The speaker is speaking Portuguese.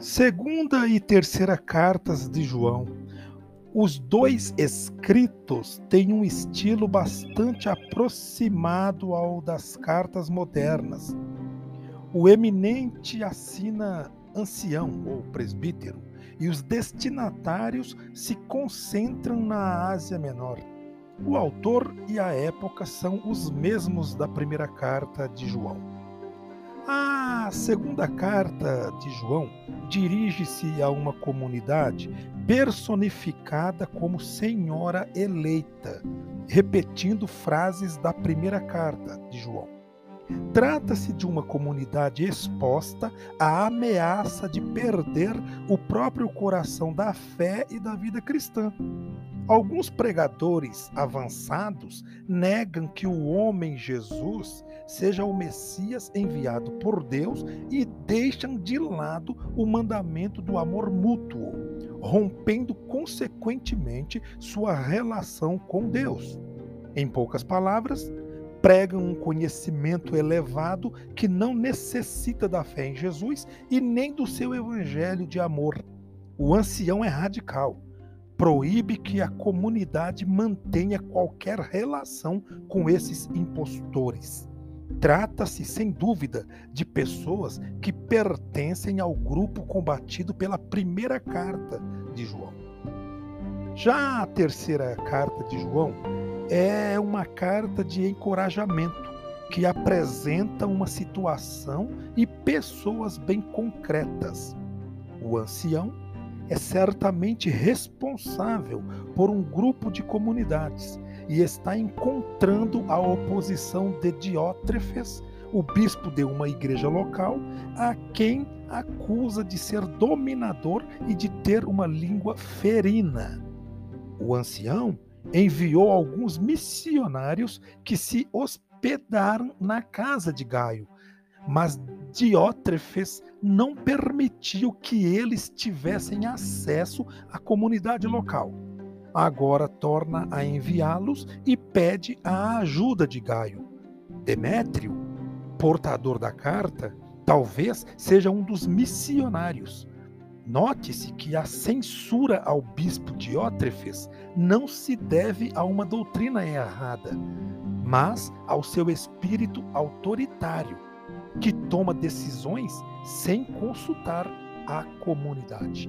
Segunda e terceira cartas de João. Os dois escritos têm um estilo bastante aproximado ao das cartas modernas. O eminente assina ancião ou presbítero e os destinatários se concentram na Ásia Menor. O autor e a época são os mesmos da primeira carta de João. A segunda carta de João dirige-se a uma comunidade personificada como Senhora eleita, repetindo frases da primeira carta de João. Trata-se de uma comunidade exposta à ameaça de perder o próprio coração da fé e da vida cristã. Alguns pregadores avançados negam que o homem Jesus seja o Messias enviado por Deus e deixam de lado o mandamento do amor mútuo, rompendo consequentemente sua relação com Deus. Em poucas palavras, pregam um conhecimento elevado que não necessita da fé em Jesus e nem do seu evangelho de amor. O ancião é radical proíbe que a comunidade mantenha qualquer relação com esses impostores. Trata-se, sem dúvida, de pessoas que pertencem ao grupo combatido pela primeira carta de João. Já a terceira carta de João é uma carta de encorajamento que apresenta uma situação e pessoas bem concretas. O ancião é certamente responsável por um grupo de comunidades e está encontrando a oposição de Diótrefes, o bispo de uma igreja local, a quem acusa de ser dominador e de ter uma língua ferina. O ancião enviou alguns missionários que se hospedaram na casa de Gaio, mas Diótrefes não permitiu que eles tivessem acesso à comunidade local. Agora torna a enviá-los e pede a ajuda de Gaio. Demétrio, portador da carta, talvez seja um dos missionários. Note-se que a censura ao bispo Diótrefes não se deve a uma doutrina errada, mas ao seu espírito autoritário que toma decisões sem consultar a comunidade.